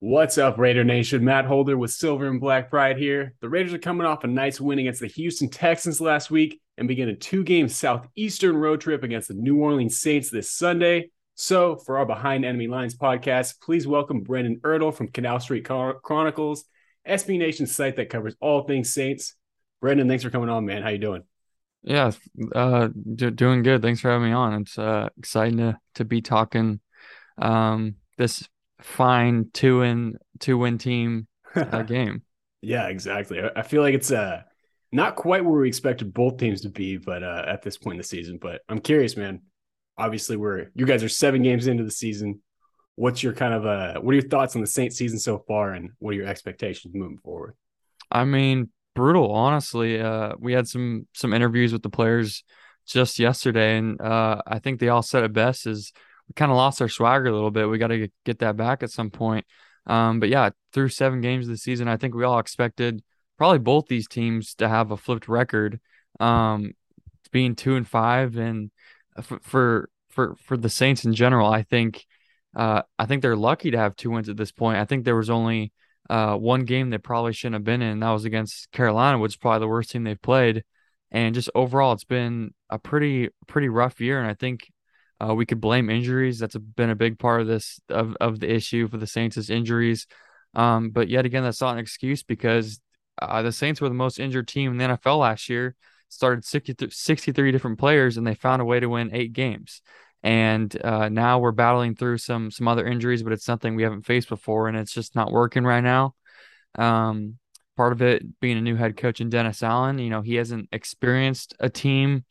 What's up, Raider Nation? Matt Holder with Silver and Black Pride here. The Raiders are coming off a nice win against the Houston Texans last week and begin a two-game Southeastern road trip against the New Orleans Saints this Sunday. So, for our Behind Enemy Lines podcast, please welcome Brendan Ertl from Canal Street Chronicles, SB Nation's site that covers all things Saints. Brendan, thanks for coming on, man. How you doing? Yeah, uh, d- doing good. Thanks for having me on. It's uh, exciting to to be talking um, this fine two and two win team uh, game. yeah, exactly. I feel like it's uh not quite where we expected both teams to be, but uh, at this point in the season. But I'm curious, man. Obviously, we're you guys are seven games into the season. What's your kind of uh what are your thoughts on the Saints season so far, and what are your expectations moving forward? I mean, brutal. Honestly, uh, we had some some interviews with the players just yesterday, and uh, I think they all said it best: is we kind of lost our swagger a little bit. We got to get that back at some point. Um, but yeah, through seven games of the season, I think we all expected probably both these teams to have a flipped record, um, being two and five, and for for for the Saints in general, I think uh, I think they're lucky to have two wins at this point. I think there was only uh, one game they probably shouldn't have been in, and that was against Carolina, which is probably the worst team they've played. And just overall, it's been a pretty pretty rough year, and I think uh, we could blame injuries. That's a, been a big part of this of, of the issue for the Saints is injuries. Um, but yet again, that's not an excuse because uh, the Saints were the most injured team in the NFL last year. Started 60, 63 different players, and they found a way to win eight games. And uh, now we're battling through some some other injuries, but it's something we haven't faced before, and it's just not working right now. Um, part of it being a new head coach in Dennis Allen, you know, he hasn't experienced a team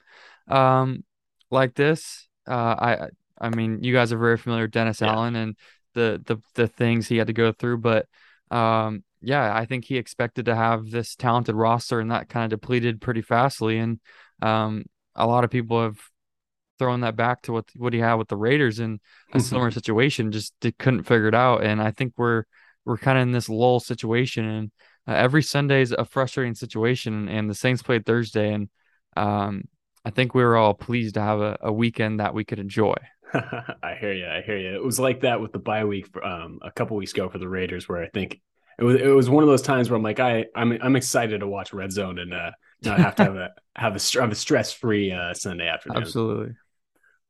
um, like this uh, I I mean, you guys are very familiar with Dennis yeah. Allen and the the the things he had to go through, but um, yeah, I think he expected to have this talented roster, and that kind of depleted pretty fastly. And um, a lot of people have thrown that back to what what he had with the Raiders in a similar situation, just couldn't figure it out. And I think we're we're kind of in this lull situation, and uh, every Sunday is a frustrating situation. And the Saints played Thursday, and um, I think we were all pleased to have a, a weekend that we could enjoy. I hear you. I hear you. It was like that with the bye week for, um, a couple weeks ago for the Raiders, where I think it was it was one of those times where I'm like I I'm I'm excited to watch Red Zone and uh, not have to have a have a have a stress free uh, Sunday afternoon. Absolutely.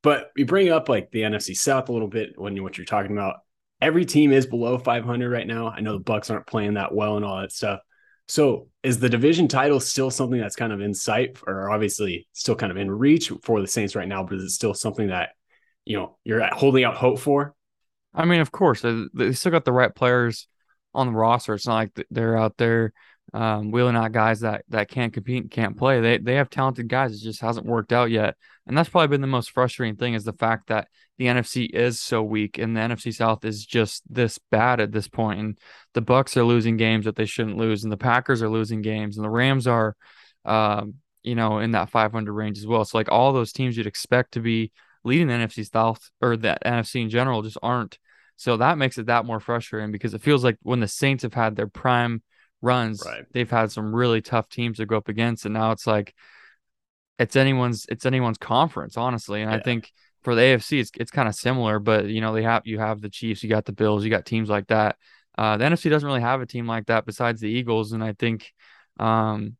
But you bring up like the NFC South a little bit when you what you're talking about. Every team is below 500 right now. I know the Bucs aren't playing that well and all that stuff. So is the division title still something that's kind of in sight or obviously still kind of in reach for the Saints right now, but is it still something that, you know, you're holding out hope for? I mean, of course, they still got the right players on the roster. It's not like they're out there um, wheeling out guys that that can't compete and can't play. They they have talented guys. It just hasn't worked out yet, and that's probably been the most frustrating thing is the fact that the NFC is so weak and the NFC South is just this bad at this point. And the Bucs are losing games that they shouldn't lose, and the Packers are losing games, and the Rams are, um, you know, in that 500 range as well. So like all those teams you'd expect to be leading the NFC South or the NFC in general just aren't. So that makes it that more frustrating because it feels like when the Saints have had their prime runs, right. they've had some really tough teams to go up against, and now it's like it's anyone's it's anyone's conference, honestly. And yeah. I think for the AFC, it's it's kind of similar, but you know they have you have the Chiefs, you got the Bills, you got teams like that. Uh, the NFC doesn't really have a team like that besides the Eagles, and I think um,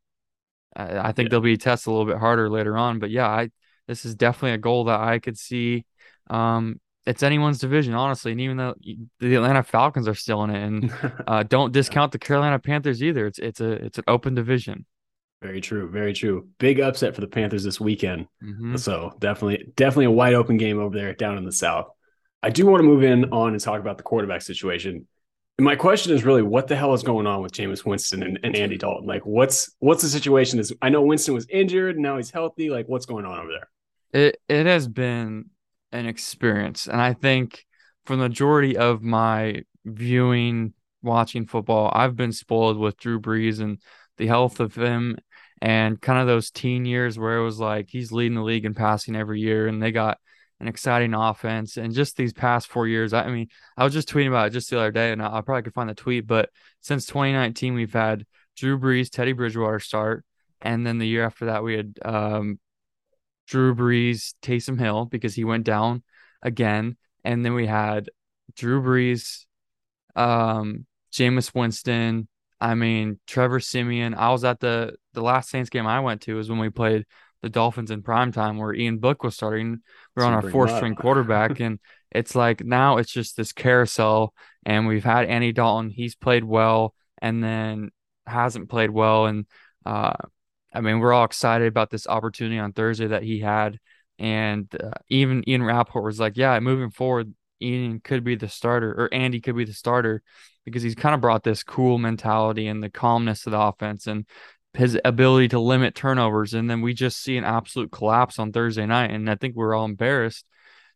I, I think yeah. they'll be tested a little bit harder later on. But yeah, I this is definitely a goal that I could see um, it's anyone's division, honestly. And even though the Atlanta Falcons are still in it, and uh, don't discount the Carolina Panthers either. It's it's a it's an open division. Very true, very true. Big upset for the Panthers this weekend. Mm-hmm. So definitely, definitely a wide open game over there down in the South. I do want to move in on and talk about the quarterback situation. And my question is really, what the hell is going on with Jameis Winston and, and Andy Dalton? Like, what's what's the situation? Is I know Winston was injured, and now he's healthy. Like, what's going on over there? It it has been an experience. And I think for the majority of my viewing, watching football, I've been spoiled with Drew Brees and the health of him and kind of those teen years where it was like he's leading the league in passing every year and they got an exciting offense. And just these past four years, I, mean, I was just tweeting about it just the other day and I, I probably could find the tweet, but since 2019, we've had Drew Brees, Teddy Bridgewater start. And then the year after that, we had um, Drew Brees, Taysom Hill because he went down again. And then we had Drew Brees, um, Jameis Winston. I mean, Trevor Siemian. I was at the the last Saints game I went to was when we played the Dolphins in prime time where Ian Book was starting. We're on our fourth string quarterback. and it's like now it's just this carousel. And we've had Andy Dalton. He's played well and then hasn't played well. And uh, I mean, we're all excited about this opportunity on Thursday that he had. And uh, even Ian Rapoport was like, yeah, moving forward, Ian could be the starter or Andy could be the starter because he's kind of brought this cool mentality and the calmness to the offense and his ability to limit turnovers. And then we just see an absolute collapse on Thursday night. And I think we are all embarrassed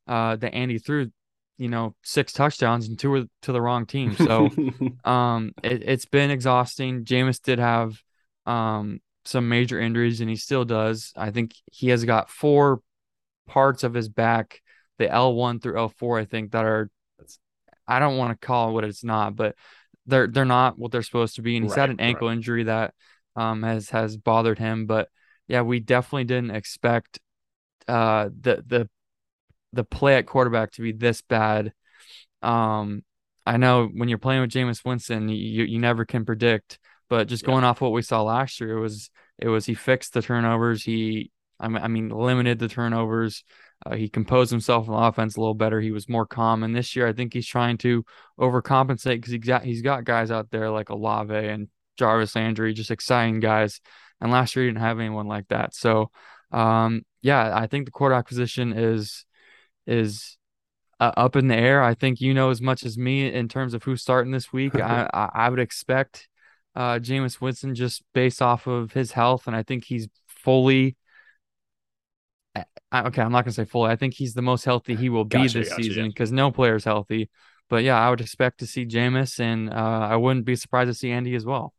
uh, that Andy threw, you know, six touchdowns and two were to the wrong team. So um, it, has been exhausting. Jameis did have um, some major injuries and he still does. I think he has got four parts of his back the L1 through L4, I think, that are I don't want to call it what it's not, but they're they're not what they're supposed to be. And he's right, had an ankle right. injury that um has has bothered him. But yeah, we definitely didn't expect uh the the the play at quarterback to be this bad. Um I know when you're playing with Jameis Winston, you you never can predict. But just going yeah. off what we saw last year, it was it was he fixed the turnovers. He I mean, I mean limited the turnovers. Uh, he composed himself on offense a little better. He was more calm. And this year, I think he's trying to overcompensate because he's got, he's got guys out there like Olave and Jarvis Landry, just exciting guys. And last year, he didn't have anyone like that. So, um, yeah, I think the quarterback position is is uh, up in the air. I think you know as much as me in terms of who's starting this week. I, I, I would expect uh, Jameis Winston just based off of his health, and I think he's fully okay, I'm not gonna say fully. I think he's the most healthy he will be this gotcha, season because yeah. no player is healthy. But yeah, I would expect to see Jameis, and uh, I wouldn't be surprised to see Andy as well.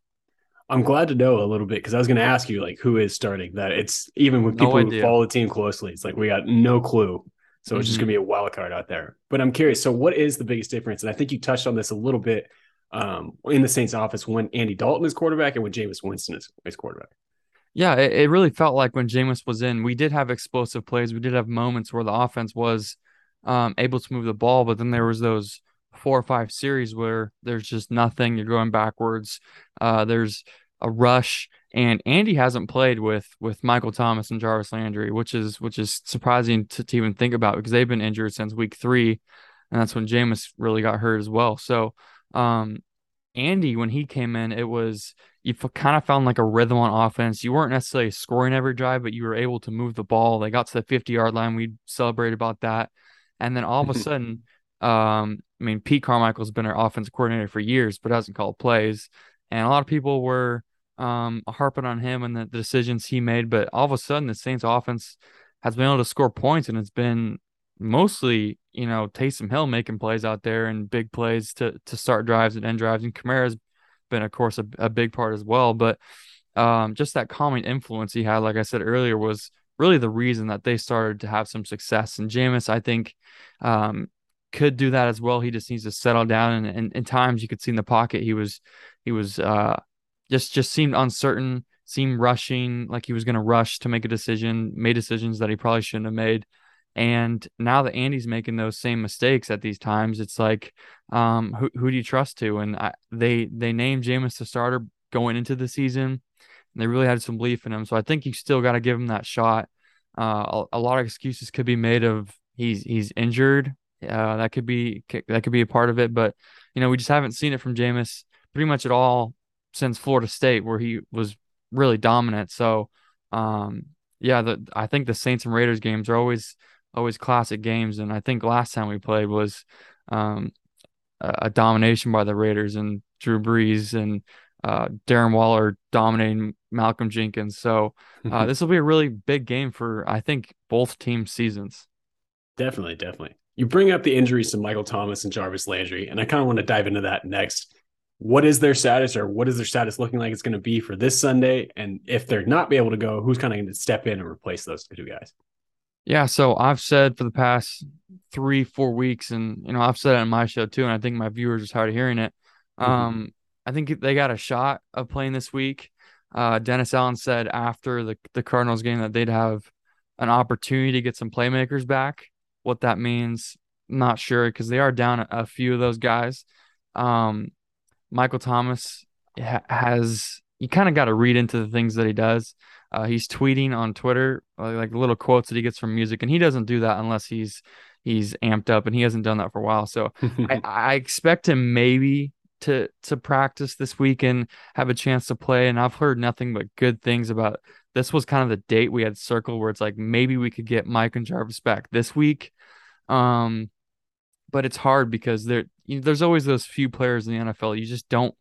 I'm glad to know a little bit because I was going to ask you like who is starting. That it's even with people no who follow the team closely, it's like we got no clue. So mm-hmm. it's just going to be a wild card out there. But I'm curious. So what is the biggest difference? And I think you touched on this a little bit um, in the Saints office when Andy Dalton is quarterback and when Jameis Winston is, is quarterback. Yeah, it, it really felt like when Jameis was in, we did have explosive plays. We did have moments where the offense was um, able to move the ball, but then there was those four or five series where there's just nothing. You're going backwards. Uh, there's a rush, and Andy hasn't played with with Michael Thomas and Jarvis Landry, which is which is surprising to, to even think about because they've been injured since week three, and that's when Jameis really got hurt as well. So, um, Andy, when he came in, it was you kind of found like a rhythm on offense. You weren't necessarily scoring every drive, but you were able to move the ball. They got to the 50 yard line. We celebrated about that. And then all of a sudden, um, I mean, Pete Carmichael's been our offensive coordinator for years, but hasn't called plays. And a lot of people were um, harping on him and the, the decisions he made. But all of a sudden, the Saints offense has been able to score points, and it's been mostly, you know, Taysom Hill making plays out there and big plays to to start drives and end drives. And Kamara's been, of course, a, a big part as well. But um, just that calming influence he had, like I said earlier, was really the reason that they started to have some success. And Jameis, I think, um, could do that as well. He just needs to settle down. And, and in times you could see in the pocket he was he was uh, just just seemed uncertain, seemed rushing, like he was going to rush to make a decision, made decisions that he probably shouldn't have made. And now that Andy's making those same mistakes at these times, it's like, um, who who do you trust to? And I, they they named Jameis the starter going into the season, and they really had some belief in him. So I think you still got to give him that shot. Uh, a, a, lot of excuses could be made of he's he's injured. Uh, that could be that could be a part of it, but you know we just haven't seen it from Jameis pretty much at all since Florida State, where he was really dominant. So, um, yeah, the, I think the Saints and Raiders games are always always classic games. And I think last time we played was um, a, a, domination by the Raiders and Drew Brees and uh, Darren Waller dominating Malcolm Jenkins. So uh, this will be a really big game for I think both team seasons. Definitely, definitely. You bring up the injuries to Michael Thomas and Jarvis Landry, and I kind of want to dive into that next. What is their status, or what is their status looking like it's going to be for this Sunday? And if they're not be able to go, who's kind of going to step in and replace those two guys? Yeah, so I've said for the past three, four weeks, and you know, I've said it on my show too, and I think my viewers are tired of hearing it. Mm-hmm. Um, I think they got a shot of playing this week. Uh, Dennis Allen said after the the Cardinals game that they'd have an opportunity to get some playmakers back. What that means, not sure, because they are down a, a, few of those guys. Um, Michael Thomas ha- has you kind of got to read into the things that he does. Uh, he's tweeting on Twitter like, like little quotes that he gets from music, and he doesn't do that unless he's he's amped up, and he hasn't done that for a while. So I, I expect him maybe to to practice this week and have a chance to play. And I've heard nothing but good things about this. Was kind of the date we had circled where it's like maybe we could get Mike and Jarvis back this week. Um, but it's hard because there you know, there's always those few players in the NFL you just don't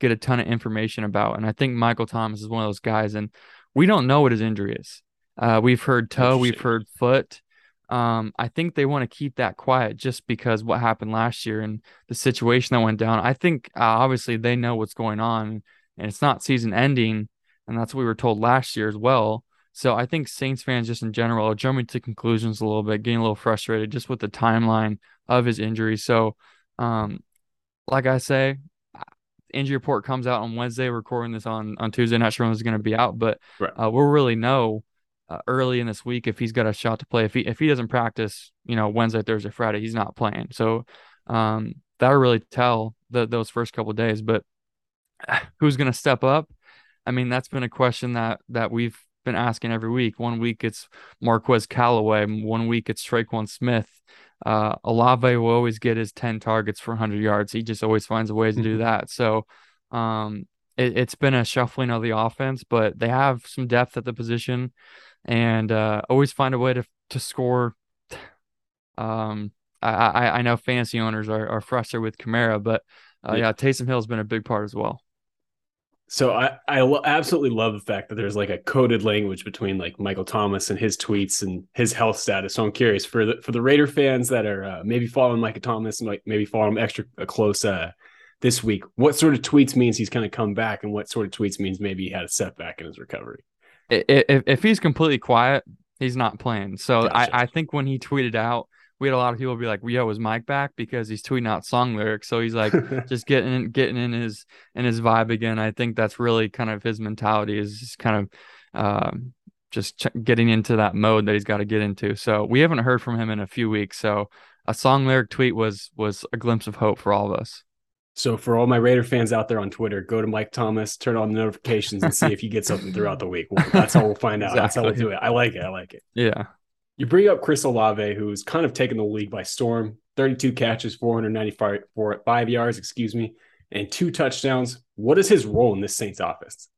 get a ton of information about. And I think Michael Thomas is one of those guys, and we don't know what his injury is. Uh, we've heard toe, we've heard foot. Um, I think they want to keep that quiet just because what happened last year and the situation that went down. I think uh, obviously they know what's going on and it's not season ending. And that's what we were told last year as well. So I think Saints fans just in general are jumping to conclusions a little bit, getting a little frustrated just with the timeline of his injury. So, um, like I say, injury report comes out on Wednesday. We're recording this on on Tuesday. Not sure when it's going to be out, but right. uh, we'll really know uh, early in this week if he's got a shot to play. If he if he doesn't practice, you know, Wednesday, Thursday, Friday, he's not playing. So um, that'll really tell the, those first couple days. But who's going to step up? I mean, that's been a question that that we've been asking every week. One week it's Marquez Callaway. One week it's Tre'Quan Smith. Uh, Olave will always get his 10 targets for 100 yards. He just always finds a way to do mm-hmm. that. So um, it, has been a shuffling of the offense, but they have some depth at the position and uh, always find a way to to score. Um, I, I, I know fantasy owners are, are frustrated with Kamara, but uh, yeah. yeah, Taysom Hill has been a big part as well. So I I lo- absolutely love the fact that there's like a coded language between like Michael Thomas and his tweets and his health status. So I'm curious for the for the Raider fans that are uh, maybe following Michael Thomas and like maybe following him extra uh, close uh, this week. What sort of tweets means he's kind of come back, and what sort of tweets means maybe he had a setback in his recovery? if, if he's completely quiet, he's not playing. So gotcha. I, I think when he tweeted out, we had a lot of people be like, "Yo, is Mike back?" Because he's tweeting out song lyrics. So he's like just getting in, getting in his in his vibe again. I think that's really kind of his mentality is just kind of um, just ch- getting into that mode that he's got to get into. So we haven't heard from him in a few weeks. So a song lyric tweet was was a glimpse of hope for all of us. So for all my Raider fans out there on Twitter, go to Mike Thomas, turn on the notifications, and see if you get something throughout the week. Well, that's how we'll find out. Exactly. That's how we'll do it. I like it. I like it. Yeah. You bring up Chris Olave, who's kind of taken the league by storm. 32 catches, 495 five yards, excuse me, and two touchdowns. What is his role in this Saints offense?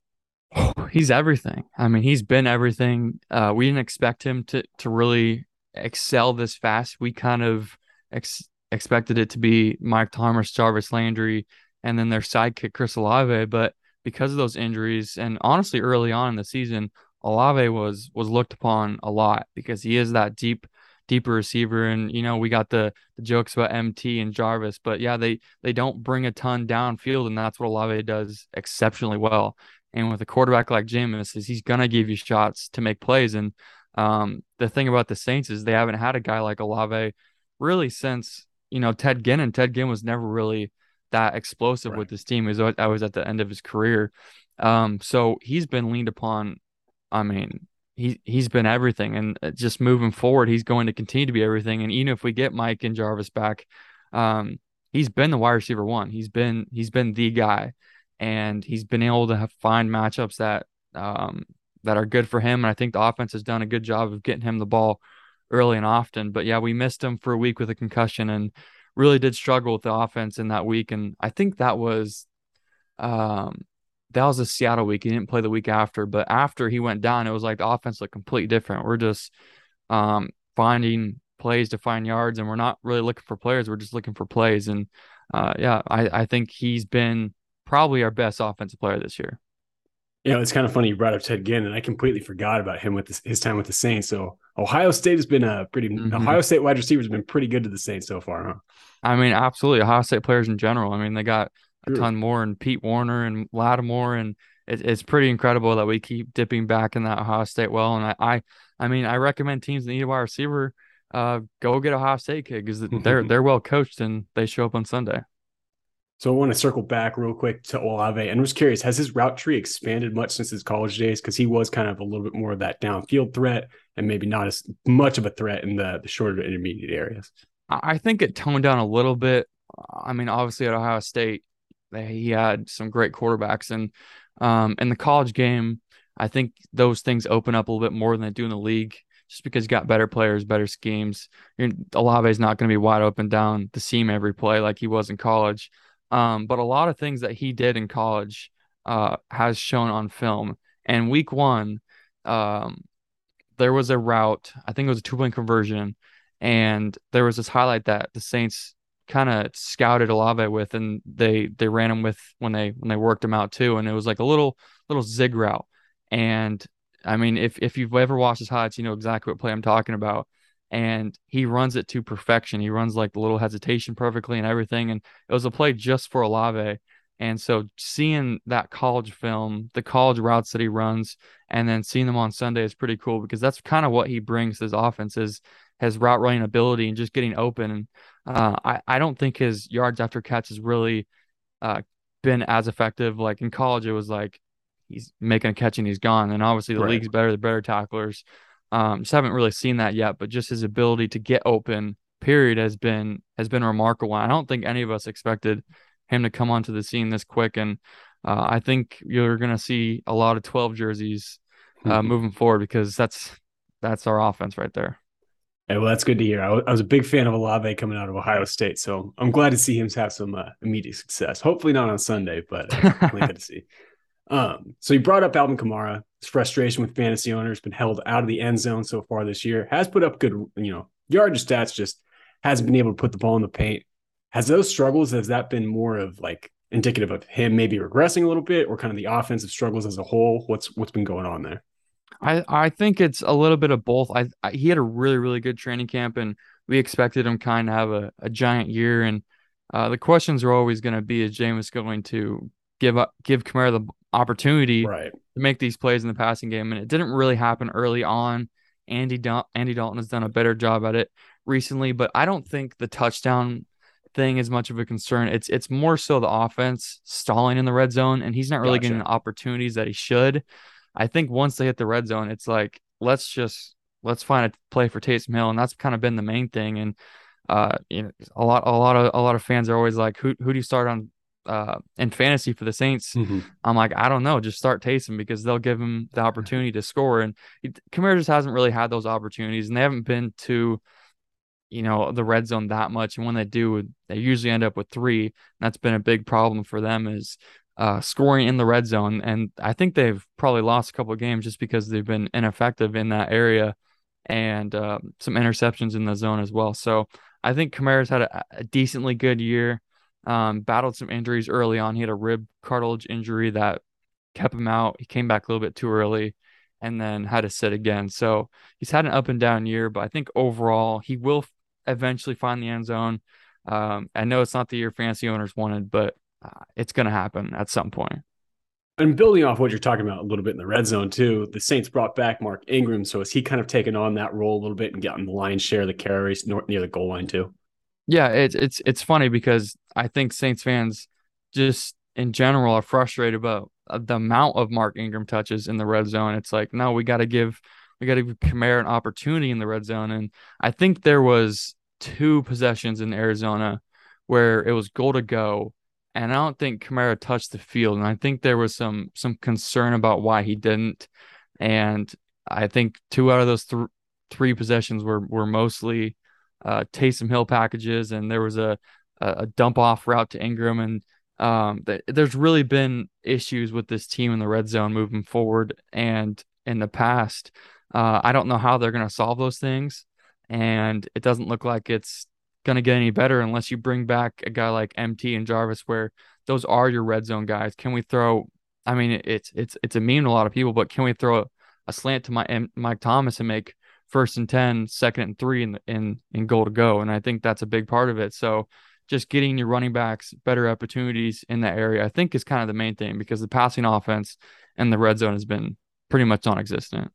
Oh, he's everything. I mean, he's been everything. Uh, we didn't expect him to to really excel this fast. We kind of ex- expected it to be Mike Thomas, Jarvis Landry, and then their sidekick Chris Olave. But because of those injuries, and honestly, early on in the season, Olave was was looked upon a lot because he is that deep, deeper receiver. And you know, we got the the jokes about MT and Jarvis, but yeah, they they don't bring a ton downfield, and that's what Olave does exceptionally well. And with a quarterback like Jameis, is he's gonna give you shots to make plays. And um, the thing about the Saints is they haven't had a guy like Olave really since you know, Ted Ginn and Ted Ginn was never really that explosive right. with his team. Was I was at the end of his career. Um, so he's been leaned upon. I mean, he he's been everything, and uh, just moving forward, he's going to continue to be everything. And even if we get Mike and Jarvis back, um, he's been the wide receiver one. He's been he's been the guy, and he's been able to have, find matchups that um that are good for him. And I think the offense has done a good job of getting him the ball early and often. But yeah, we missed him for a week with a concussion and really did struggle with the offense in that week. And I think that was um that was a Seattle week. He didn't play the week after, but after he went down, it was like the offense looked completely different. We're just um finding plays to find yards and we're not really looking for players. We're just looking for plays. And uh yeah, I, I think he's been probably our best offensive player this year. You know, it's kind of funny you brought up Ted Ginn, and I completely forgot about him with this, his time with the Saints. So Ohio State has been a pretty mm-hmm. Ohio State wide receivers have been pretty good to the Saints so far, huh? I mean, absolutely. Ohio State players in general. I mean, they got a ton more, and Pete Werner and Lattimore, and it, it's pretty incredible that we keep dipping back in that Ohio State well. And I, I, I mean, I recommend teams that need a wide receiver, uh, go get a Ohio State kid because they're they're well coached and they show up on Sunday. So I want to circle back real quick to Olave and was curious, has his route tree expanded much since his college days? Because he was kind of a little bit more of that downfield threat and maybe not as much of a threat in the, the shorter intermediate areas. I think it toned down a little bit. I mean, obviously at Ohio State, he had some great quarterbacks, and um, in the college game, I think those things open up a little bit more than they do in the league. Just because you got better players, better schemes, is not going to be wide open down the seam every play like he was in college. Um, but a lot of things that he did in college uh, has shown on film. And week one, um, there was a route, I think it was a two point conversion, and there was this highlight that the Saints kind of scouted Olave with, and they they ran him with when they when they worked him out too, and it was like a little little zig route. And I mean, if if you've ever watched his highlights, you know exactly what play I'm talking about and he runs it to perfection. He runs like the little hesitation perfectly and everything. And it was a play just for Olave. And so seeing that college film, the college routes that he runs, and then seeing them on Sunday is pretty cool because that's kind of what he brings to his offense is his route running ability and just getting open. And uh, I, I don't think his yards after catch has really uh, been as effective. Like in college, it was like he's making a catch and he's gone. And obviously the right. league's better, the better tacklers. Um, just haven't really seen that yet, but just his ability to get open, period, has been has been remarkable. And I don't think any of us expected him to come onto the scene this quick, and uh, I think you're going to see a lot of 12 jerseys uh, mm-hmm. moving forward because that's that's our offense right there. Well, that's good to hear. I, w- I was a big fan of Olave coming out of Ohio State, so I'm glad to see him have some uh, immediate success. Hopefully not on Sunday, but uh, good to see. Um, so you brought up Alvin Kamara. His frustration with fantasy owners been held out of the end zone so far this year. Has put up good, you know, yardage stats. Just hasn't been able to put the ball in the paint. Has those struggles? Has that been more of like indicative of him maybe regressing a little bit, or kind of the offensive struggles as a whole? What's what's been going on there? I I think it's a little bit of both. I, I he had a really really good training camp, and we expected him kind of have a, a giant year. And uh, the questions are always going to be: Is Jameis going to give up give Kamara the opportunity right. to make these plays in the passing game, and it didn't really happen early on. Andy Dal- Andy Dalton has done a better job at it recently, but I don't think the touchdown thing is much of a concern. It's it's more so the offense stalling in the red zone, and he's not really gotcha. getting the opportunities that he should. I think once they hit the red zone, it's like let's just let's find a play for Taysom Hill, and that's kind of been the main thing. And uh, you know, a lot a lot of a lot of fans are always like, who who do you start on uh, in fantasy for the Saints, mm-hmm. I'm like, I don't know, just start Taysom because they'll give him the opportunity to score. And Kamara just hasn't really had those opportunities, and they haven't been to, you know, the red zone that much. And when they do, they usually end up with three. And that's been a big problem for them is uh, scoring in the red zone. And I think they've probably lost a couple of games just because they've been ineffective in that area and uh, some interceptions in the zone as well. So I think Kamara's had a, a decently good year. Um, battled some injuries early on. He had a rib cartilage injury that kept him out. He came back a little bit too early and then had to sit again. So he's had an up and down year, but I think overall he will eventually find the end zone. Um, I know it's not the year fantasy owners wanted, but uh, it's going to happen at some point. And building off what you're talking about a little bit in the red zone too, the Saints brought back Mark Ingram. So has he kind of taken on that role a little bit and gotten the lion's share of the carries near the goal line too? Yeah, it's it's it's funny because I think Saints fans just in general are frustrated about uh, the amount of Mark Ingram touches in the red zone. It's like, no, we got to give we got to give Kamara an opportunity in the red zone, and I think there was two possessions in Arizona where it was goal to go, and I don't think Kamara touched the field, and I think there was some some concern about why he didn't, and I think two out of those th- three possessions were were mostly uh, Taysom Hill packages, and there was a a dump off route to Ingram, and um, th- there's really been issues with this team in the red zone moving forward, and in the past, uh, I don't know how they're going to solve those things, and it doesn't look like it's going to get any better unless you bring back a guy like MT and Jarvis, where those are your red zone guys. Can we throw I mean, it's it's it's a meme to a lot of people, but can we throw a, slant to my Mike Thomas and make first and 10, second and three in in in goal to go? And I think that's a big part of it. So just getting your running backs better opportunities in that area, I think is kind of the main thing because the passing offense and the red zone has been pretty much non-existent.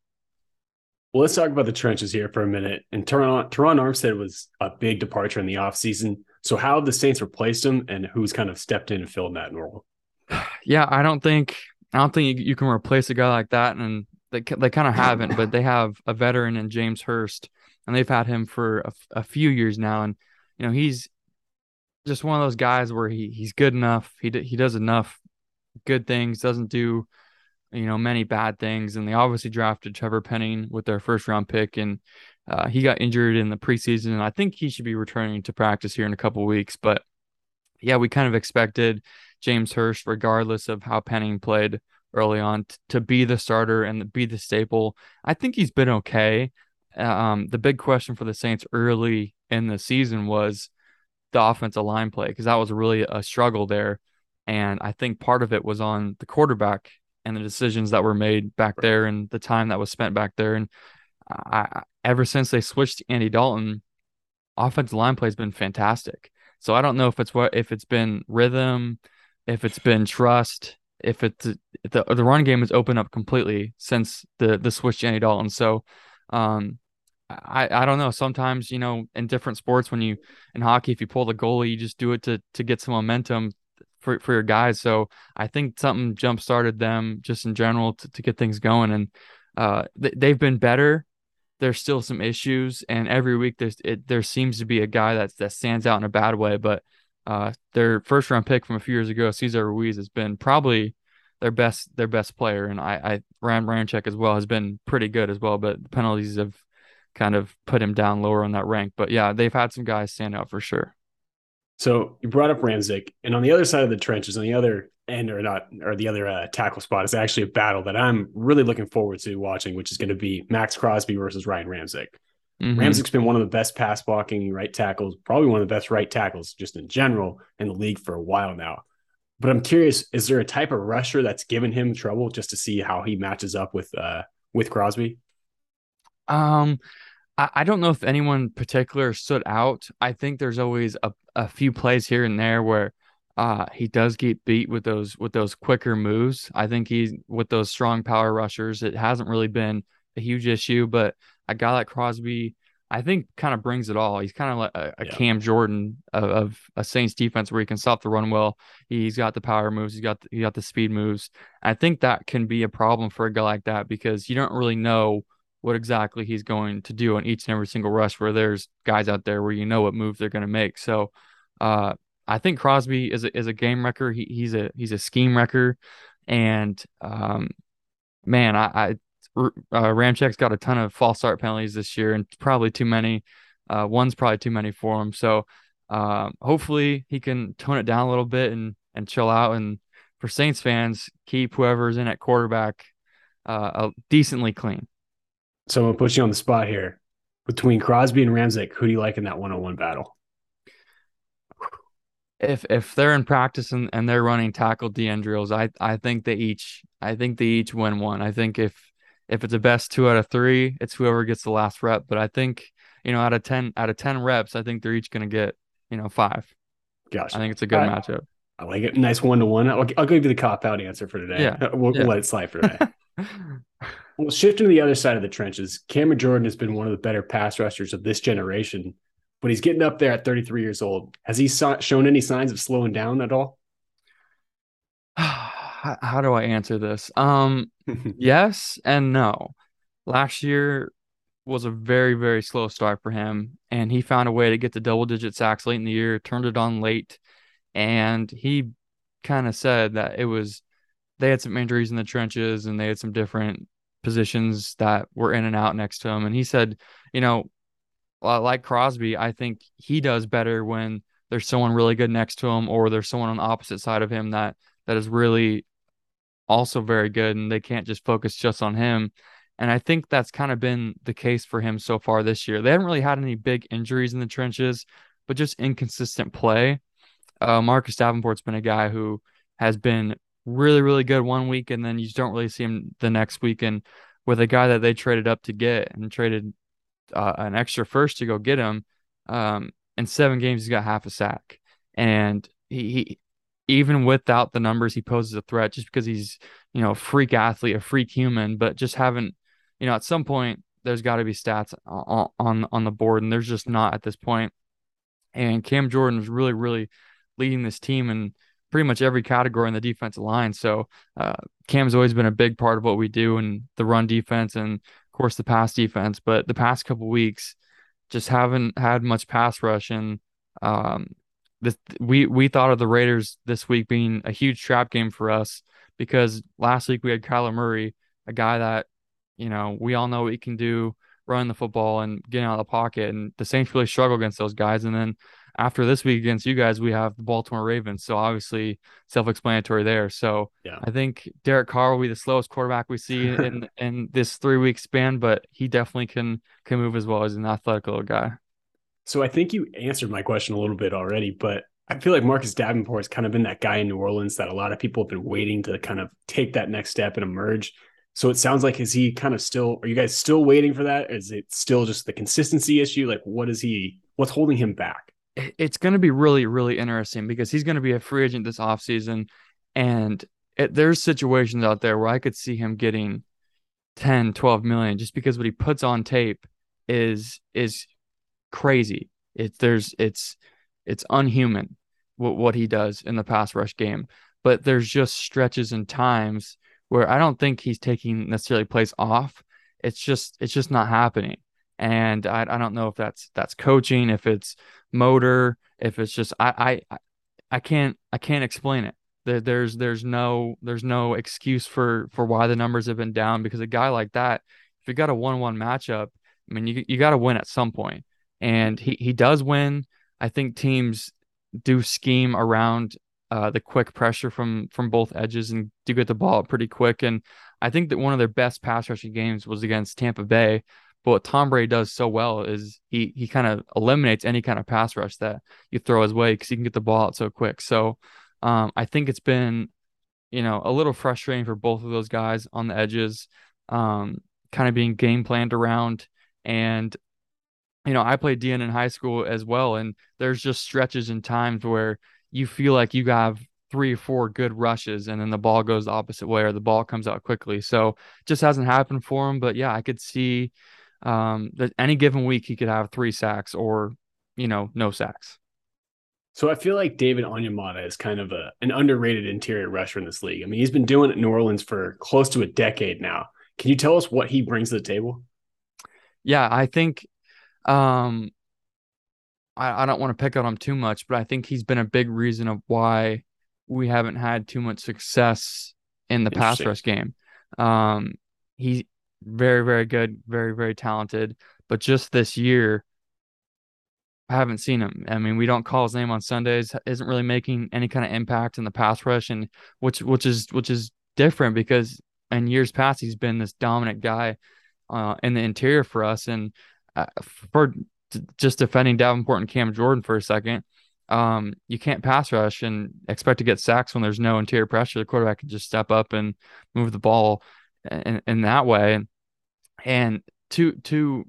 Well, let's talk about the trenches here for a minute. And Terron, Terron Armstead was a big departure in the offseason. So how the Saints replaced him and who's kind of stepped in and filled that role? Yeah, I don't think I don't think you, you can replace a guy like that and they they kind of haven't, but they have a veteran in James Hurst and they've had him for a, a few years now and you know, he's just one of those guys where he he's good enough. He he does enough good things, doesn't do you know many bad things. And they obviously drafted Trevor Penning with their first round pick, and uh, he got injured in the preseason. And I think he should be returning to practice here in a couple weeks. But yeah, we kind of expected James Hurst, regardless of how Penning played early on, t- to be the starter and be the staple. I think he's been okay. Um, the big question for the Saints early in the season was the offensive line play because that was really a struggle there. And I think part of it was on the quarterback and the decisions that were made back there and the time that was spent back there. And I, ever since they switched to Andy Dalton, offensive line play has been fantastic. So I don't know if it's what if it's been rhythm, if it's been trust, if it's if the the run game has opened up completely since the the switch to Andy Dalton. So um, I, I don't know. Sometimes, you know, in different sports, when you in hockey, if you pull the goalie, you just do it to to get some momentum for, for your guys. So I think something jump started them just in general to, to get things going. And uh, th- they've been better. There's still some issues, and every week there's it, there seems to be a guy that that stands out in a bad way. But uh, their first round pick from a few years ago, Cesar Ruiz, has been probably their best their best player, and I I Ram Ramczyk as well has been pretty good as well. But the penalties have kind of put him down lower on that rank. But yeah, they've had some guys stand out for sure. So you brought up Ramczyk, and on the other side of the trenches, on the other end or not, or the other uh, tackle spot is actually a battle that I'm really looking forward to watching, which is going to be Maxx Crosby versus Ryan Ramczyk. Mm-hmm. Ramczyk's been one of the best pass blocking right tackles, probably one of the best right tackles just in general in the league for a while now. But I'm curious, is there a type of rusher that's given him trouble just to see how he matches up with uh with Crosby? Um, I, I don't know if anyone particular stood out. I think there's always a, a few plays here and there where uh he does get beat with those with those quicker moves. I think he's with those strong power rushers. It hasn't really been a huge issue, but a guy like Crosby, I think kind of brings it all. He's kind of like a, a yeah. Cam Jordan of, of, a Saints defense where he can stop the run well. He's got the power moves. He's got the, he got the speed moves. I think that can be a problem for a guy like that because you don't really know what exactly he's going to do on each and every single rush where there's guys out there where you know what move they're going to make. So uh, I think Crosby is a, is a game wrecker. He, he's a he's a scheme wrecker, and um, man, I, I uh, Ramczyk's got a ton of false start penalties this year, and probably too many. Uh, one's probably too many for him. So um, hopefully he can tone it down a little bit and and chill out. And for Saints fans, keep whoever's in at quarterback uh, decently clean. So I'm gonna put you on the spot here. Between Crosby and Ramczyk, who do you like in that one-on-one battle? If if they're in practice and, and they're running tackle DN drills, I I think they each I think they each win one. I think if if it's a best two out of three, it's whoever gets the last rep. But I think you know out of ten out of ten reps, I think they're each gonna get you know five. Gosh, I think it's a good I, matchup. I like it. Nice one to one. I'll, I'll give you the cop out answer for today. Yeah. we'll, yeah. we'll let it slide for today. Well, shifting to the other side of the trenches, Cameron Jordan has been one of the better pass rushers of this generation, but he's getting up there at 33 years old. Has he saw, shown any signs of slowing down at all? How do I answer this? Um, yes and no. Last year was a very, very slow start for him, and he found a way to get the double digit sacks late in the year, turned it on late, and he kind of said that it was they had some injuries in the trenches and they had some different positions that were in and out next to him. And he said, you know, like Crosby, I think he does better when there's someone really good next to him or there's someone on the opposite side of him that that is really also very good and they can't just focus just on him. And I think that's kind of been the case for him so far this year. They haven't really had any big injuries in the trenches, but just inconsistent play. Uh, Marcus Davenport's been a guy who has been really, really good one week, and then you just don't really see him the next week. And with a guy that they traded up to get and traded uh, an extra first to go get him, um, in seven games he's got half a sack, and he, he even without the numbers, he poses a threat just because he's you know a freak athlete, a freak human, but just haven't you know at some point there's got to be stats on, on on the board, and there's just not at this point. And Cam Jordan was really, really leading this team in pretty much every category in the defensive line. So uh, Cam's always been a big part of what we do in the run defense and of course the pass defense. But the past couple weeks, just haven't had much pass rush, and um, this we we thought of the Raiders this week being a huge trap game for us because last week we had Kyler Murray, a guy that you know we all know what he can do running the football and getting out of the pocket. And the Saints really struggle against those guys. And then after this week against you guys, we have the Baltimore Ravens. So obviously self-explanatory there. So yeah. I think Derek Carr will be the slowest quarterback we see in in this three week span, but he definitely can can move as well as an athletic little guy. So I think you answered my question a little bit already, but I feel like Marcus Davenport has kind of been that guy in New Orleans that a lot of people have been waiting to kind of take that next step and emerge. So it sounds like is he kind of still are you guys still waiting for that? Is it still just the consistency issue? Like what is he what's holding him back? It's going to be really really interesting because he's going to be a free agent this offseason and it, there's situations out there where I could see him getting 10 12 million just because what he puts on tape is is crazy. It's there's it's it's unhuman what what he does in the pass rush game. But there's just stretches and times where I don't think he's taking necessarily plays off. It's just it's just not happening. And I, I don't know if that's that's coaching, if it's motor, if it's just I I I can't I can't explain it. There, there's there's no there's no excuse for for why the numbers have been down because a guy like that, if you got a one one matchup, I mean you you got to win at some point, and he he does win. I think teams do scheme around uh, the quick pressure from from both edges and do get the ball pretty quick. And I think that one of their best pass rushing games was against Tampa Bay. But what Tom Brady does so well is he he kind of eliminates any kind of pass rush that you throw his way because he can get the ball out so quick. So um, I think it's been you know a little frustrating for both of those guys on the edges, um, kind of being game planned around. And you know I played DN in high school as well, and there's just stretches and times where you feel like you have three or four good rushes and then the ball goes the opposite way or the ball comes out quickly. So just hasn't happened for him. But yeah, I could see um, that any given week he could have three sacks or, you know, no sacks. So I feel like David Onyemata is kind of a an underrated interior rusher in this league. I mean, he's been doing it in New Orleans for close to a decade now. Can you tell us what he brings to the table? Yeah, I think um I, I don't want to pick on him too much, but I think he's been a big reason of why we haven't had too much success in the pass rush game. Um, he's very, very good, very, very talented. But just this year, I haven't seen him. I mean, we don't call his name on Sundays. Isn't really making any kind of impact in the pass rush, and which which is which is different because in years past he's been this dominant guy uh, in the interior for us. And uh, for just defending Davenport and Cam Jordan for a second, um, you can't pass rush and expect to get sacks when there's no interior pressure. The quarterback can just step up and move the ball in, in that way. And to to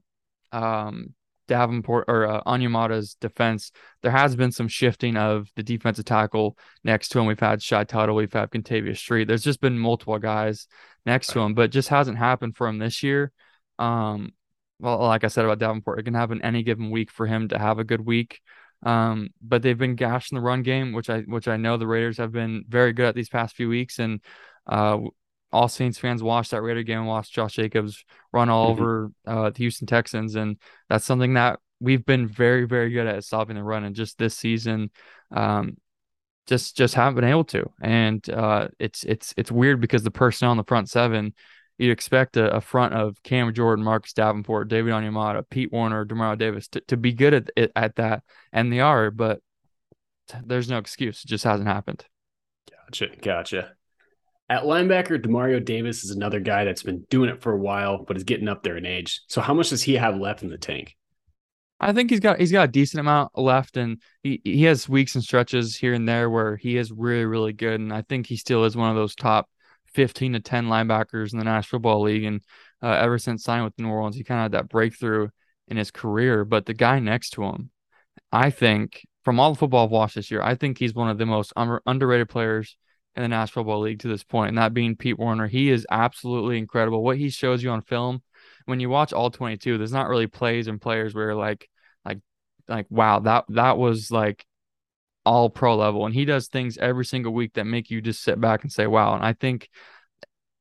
um, Davenport or uh, Onyemata's defense, there has been some shifting of the defensive tackle next to him. We've had Shy Tuttle, we've had Kentavius Street. There's just been multiple guys next to him, but just hasn't happened for him this year. Um, well, like I said about Davenport, it can happen any given week for him to have a good week. Um, but they've been gashed in the run game, which I which I know the Raiders have been very good at these past few weeks. And uh, all Saints fans watched that Raider game, and watched Josh Jacobs run all mm-hmm. over uh, the Houston Texans, and that's something that we've been very very good at stopping the run. And just this season, um, just just haven't been able to. And uh, it's it's it's weird because the personnel on the front seven you'd expect a, a, front of Cam Jordan, Marcus Davenport, David Onyemata, Pete Werner, Demario Davis to, to be good at it, at that, and they are, but there's no excuse. It just hasn't happened. Gotcha, gotcha. At linebacker, Demario Davis is another guy that's been doing it for a while, but is getting up there in age. So, how much does he have left in the tank? I think he's got he's got a decent amount left, and he he has weeks and stretches here and there where he is really really good, and I think he still is one of those top fifteen to ten linebackers in the National Football League. And uh, ever since signing with New Orleans, he kind of had that breakthrough in his career. But the guy next to him, I think from all the football I've watched this year, I think he's one of the most under, underrated players in the National Football League to this point, and that being Pete Werner. He is absolutely incredible. What he shows you on film when you watch all 22, there's not really plays and players where like like like wow, that that was like all pro level and he does things every single week that make you just sit back and say wow. And I think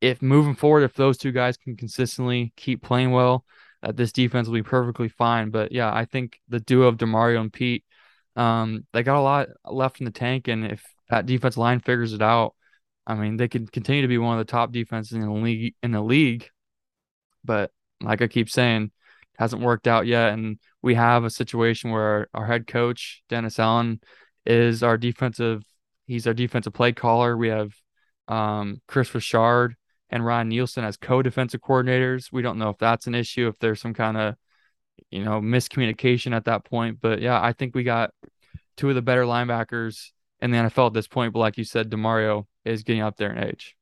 if moving forward if those two guys can consistently keep playing well, that this defense will be perfectly fine. But yeah, I think the duo of Demario and Pete um, they got a lot left in the tank and if that defense line figures it out, I mean, they could continue to be one of the top defenses in the league in the league. But like I keep saying, hasn't worked out yet. And we have a situation where our, our head coach, Dennis Allen, is our defensive, he's our defensive play caller. We have um, Kris Richard and Ryan Nielsen as co-defensive coordinators. We don't know if that's an issue, if there's some kind of, you know, miscommunication at that point. But yeah, I think we got two of the better linebackers in the NFL at this point. But like you said, Demario is getting up there in age.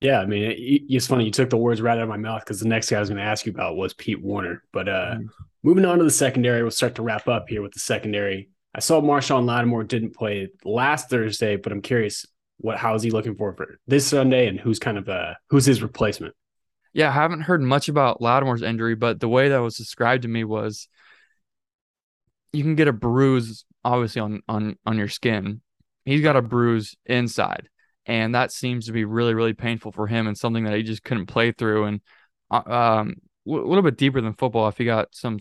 Yeah, I mean, it, it's funny you took the words right out of my mouth because the next guy I was going to ask you about was Pete Werner. But uh, mm-hmm. moving on to the secondary, we'll start to wrap up here with the secondary. I saw Marshon Lattimore didn't play last Thursday, but I'm curious what how is he looking for for this Sunday and who's kind of uh who's his replacement? Yeah, I haven't heard much about Lattimore's injury, but the way that was described to me was you can get a bruise obviously on on on your skin. He's got a bruise inside and that seems to be really really painful for him and something that he just couldn't play through. And uh, um a little bit deeper than football if he got some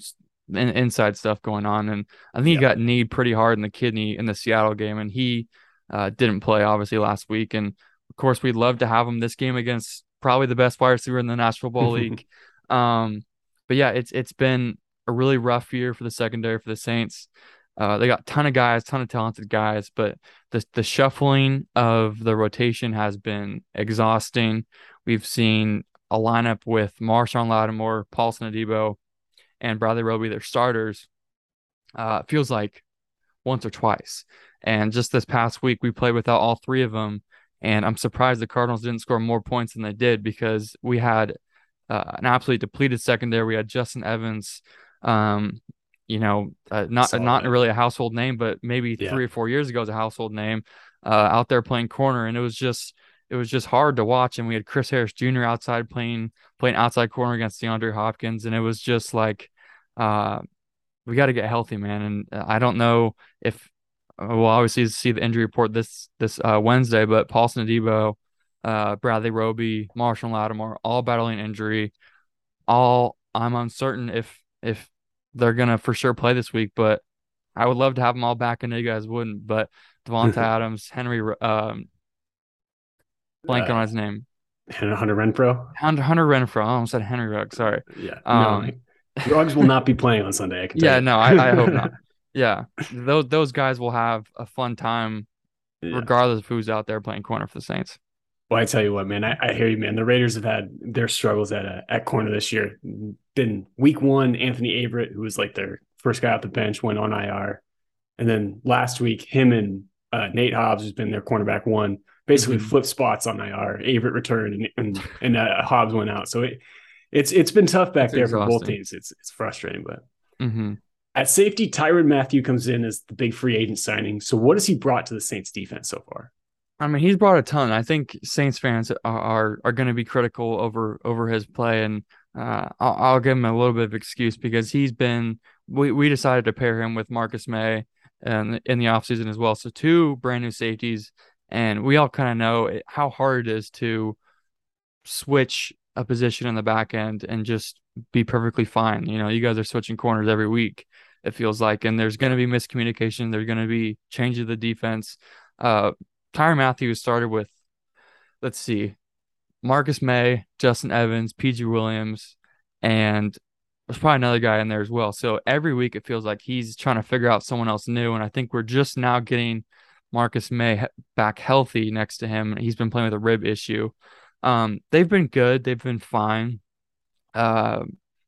in, inside stuff going on. And I think yeah. he got kneed pretty hard in the kidney in the Seattle game and he uh, didn't play obviously last week. And of course we'd love to have him this game against probably the best wide receiver in the National Football League. Um but yeah it's it's been a really rough year for the secondary for the Saints uh, they got a ton of guys, ton of talented guys, but the the shuffling of the rotation has been exhausting. We've seen a lineup with Marshon Lattimore, Paulson Adebo, and Bradley Roby, their starters. Uh, feels like once or twice. And just this past week, we played without all three of them. And I'm surprised the Cardinals didn't score more points than they did because we had uh, an absolutely depleted secondary. We had Justin Evans, um, you know, uh, not not really a household name, but maybe yeah. three or four years ago was a household name uh, out there playing corner, and it was just it was just hard to watch. And we had Chris Harris Jr. outside playing playing outside corner against DeAndre Hopkins, and it was just like, uh, we got to get healthy, man. And uh, I don't know if uh, we'll obviously see the injury report this this uh, Wednesday, but Paulson Adebo, uh, Bradley Roby, Marshall Lattimore, all battling injury. All I'm uncertain if if they're gonna for sure play this week, but I would love to have them all back. and you guys wouldn't, but Davante Adams, Henry, um, blank uh, on his name, Hunter Renfrow. Hunter, Hunter Renfrow. I almost said Henry Ruggs. Sorry. Yeah. Um, no, Ruggs will not be playing on Sunday. I can. yeah. No, I, I hope not. Yeah, those those guys will have a fun time, yeah. regardless of who's out there playing corner for the Saints. Well, I tell you what, man, I, I hear you, man. The Raiders have had their struggles at uh, at corner this year. Then week one, Anthony Averett, who was like their first guy off the bench, went on IR, and then last week, him and uh, Nate Hobbs, who's been their cornerback one, basically mm-hmm. flipped spots on IR. Averett returned, and and, and uh, Hobbs went out. So it it's it's been tough back it's there exhausting. for both teams. It's it's frustrating, but. Mm-hmm. At safety, Tyrann Mathieu comes in as the big free agent signing. So, what has he brought to the Saints defense so far? I mean, he's brought a ton. I think Saints fans are are, are going to be critical over over his play, and uh, I'll, I'll, give him a little bit of excuse because he's been. We, we decided to pair him with Marcus Maye, and in the offseason as well. So two brand new safeties, and we all kind of know how hard it is to switch a position in the back end and just be perfectly fine. You know, you guys are switching corners every week. It feels like, and there's going to be miscommunication. There's going to be change of the defense. Uh, Tyrann Matthews started with, let's see, Marcus Maye, Justin Evans, PJ Williams, and there's probably another guy in there as well. So every week it feels like he's trying to figure out someone else new. And I think we're just now getting Marcus Maye back healthy next to him. He's been playing with a rib issue. Um, they've been good. They've been fine. Uh,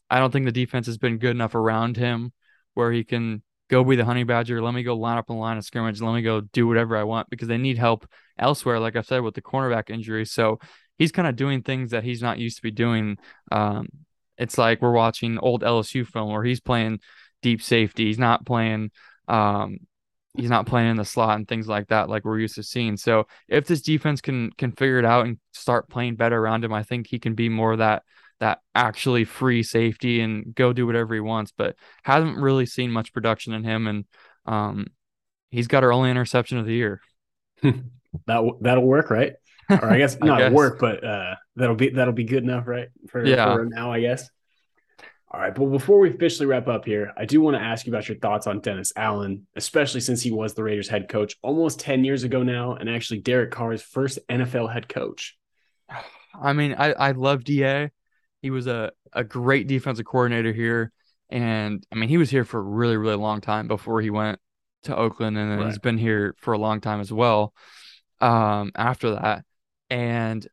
I don't think the defense has been good enough around him where he can go be the honey badger. Let me go line up in line of scrimmage. Let me go do whatever I want because they need help elsewhere, like I said, with the cornerback injury. So he's kind of doing things that he's not used to be doing. Um, it's like we're watching old LSU film where he's playing deep safety. He's not playing um, he's not playing in the slot and things like that like we're used to seeing. So if this defense can can figure it out and start playing better around him, I think he can be more that that actually free safety and go do whatever he wants. But hasn't really seen much production in him, and um, he's got our only interception of the year. that that'll work, right? Or I guess not I guess. work, but uh, that'll be that'll be good enough, right? For, yeah. for now, I guess. All right, but before we officially wrap up here, I do want to ask you about your thoughts on Dennis Allen, especially since he was the Raiders head coach almost 10 years ago now, and actually Derek Carr's first NFL head coach. I mean, I, I love DA. He was a, a great defensive coordinator here. And I mean, he was here for a really, really long time before he went to Oakland, and right. he's been here for a long time as well. Um, after that, and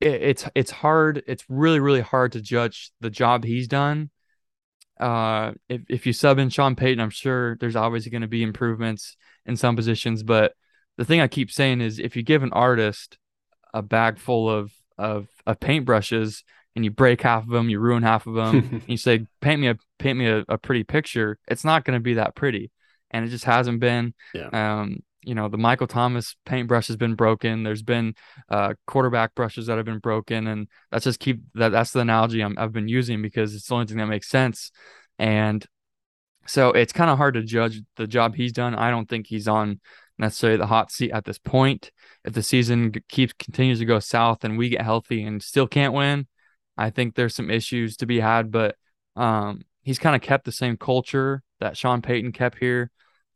it, it's it's hard. It's really, really hard to judge the job he's done uh, if if you sub in Sean Payton, I'm sure there's obviously going to be improvements in some positions. But the thing I keep saying is, if you give an artist a bag full of of, of paintbrushes and you break half of them, you ruin half of them, and you say, "Paint me a paint me a, a pretty picture," it's not going to be that pretty, and it just hasn't been. Yeah. Um, you know, the Michael Thomas paintbrush has been broken. There's been uh, quarterback brushes that have been broken, and that's just keep that. That's the analogy i have been using because it's the only thing that makes sense. And so it's kind of hard to judge the job he's done. I don't think he's on necessarily the hot seat at this point. If the season keeps continues to go south and we get healthy and still can't win, I think there's some issues to be had. But um, he's kind of kept the same culture that Sean Payton kept here.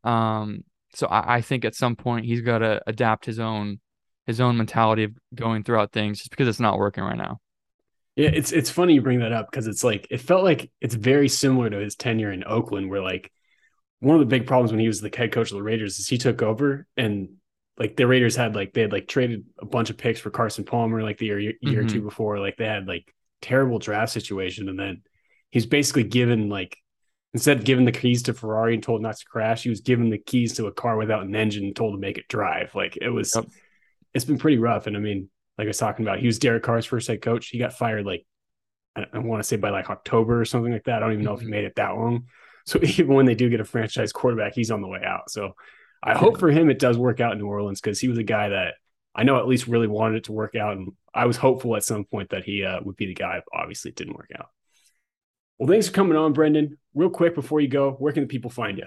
Um, so I, I think at some point he's got to adapt his own his own mentality of going throughout things just because it's not working right now. Yeah, it's it's funny you bring that up because it's like it felt like it's very similar to his tenure in Oakland, where like one of the big problems when he was the head coach of the Raiders is he took over and like the Raiders had like they had like traded a bunch of picks for Carson Palmer like the year year mm-hmm. or two before, like they had like terrible draft situation, and then he's basically given like instead of giving the keys to Ferrari and told not to crash, he was given the keys to a car without an engine and told to make it drive. Like it was, yep. it's been pretty rough. And I mean, like I was talking about, he was Derek Carr's first head coach. He got fired like, I, I want to say by like October or something like that. I don't even know mm-hmm. if he mm-hmm. made it that long. So even when they do get a franchise quarterback, he's on the way out. So I hope for him it does work out in New Orleans because he was a guy that I know at least really wanted it to work out. And I was hopeful at some point that he uh, would be the guy. Obviously, it didn't work out. Well, thanks for coming on, Brendan. Real quick before you go, where can the people find you?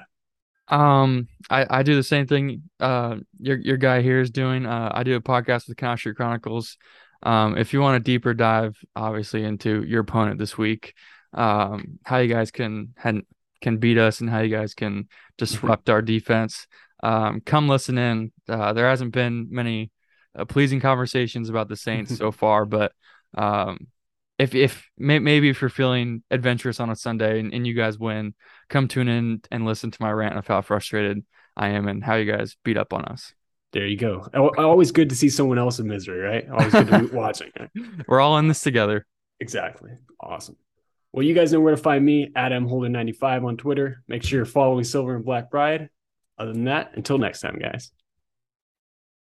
Um, I, I do the same thing. Uh, your your guy here is doing. Uh, I do a podcast with Street Chronicles. Um, if you want a deeper dive, obviously into your opponent this week, um, how you guys can can beat us and how you guys can disrupt our defense. Um, come listen in. Uh, there hasn't been many uh, pleasing conversations about the Saints so far, but um, if if may, maybe if you're feeling adventurous on a Sunday and, and you guys win, come tune in and listen to my rant of how frustrated I am and how you guys beat up on us. There you go. Always good to see someone else in misery, right? Always good to be watching. We're all in this together. Exactly. Awesome. Well, you guys know where to find me at mholder95 on Twitter. Make sure you're following Silver and Black Pride. Other than that, until next time, guys.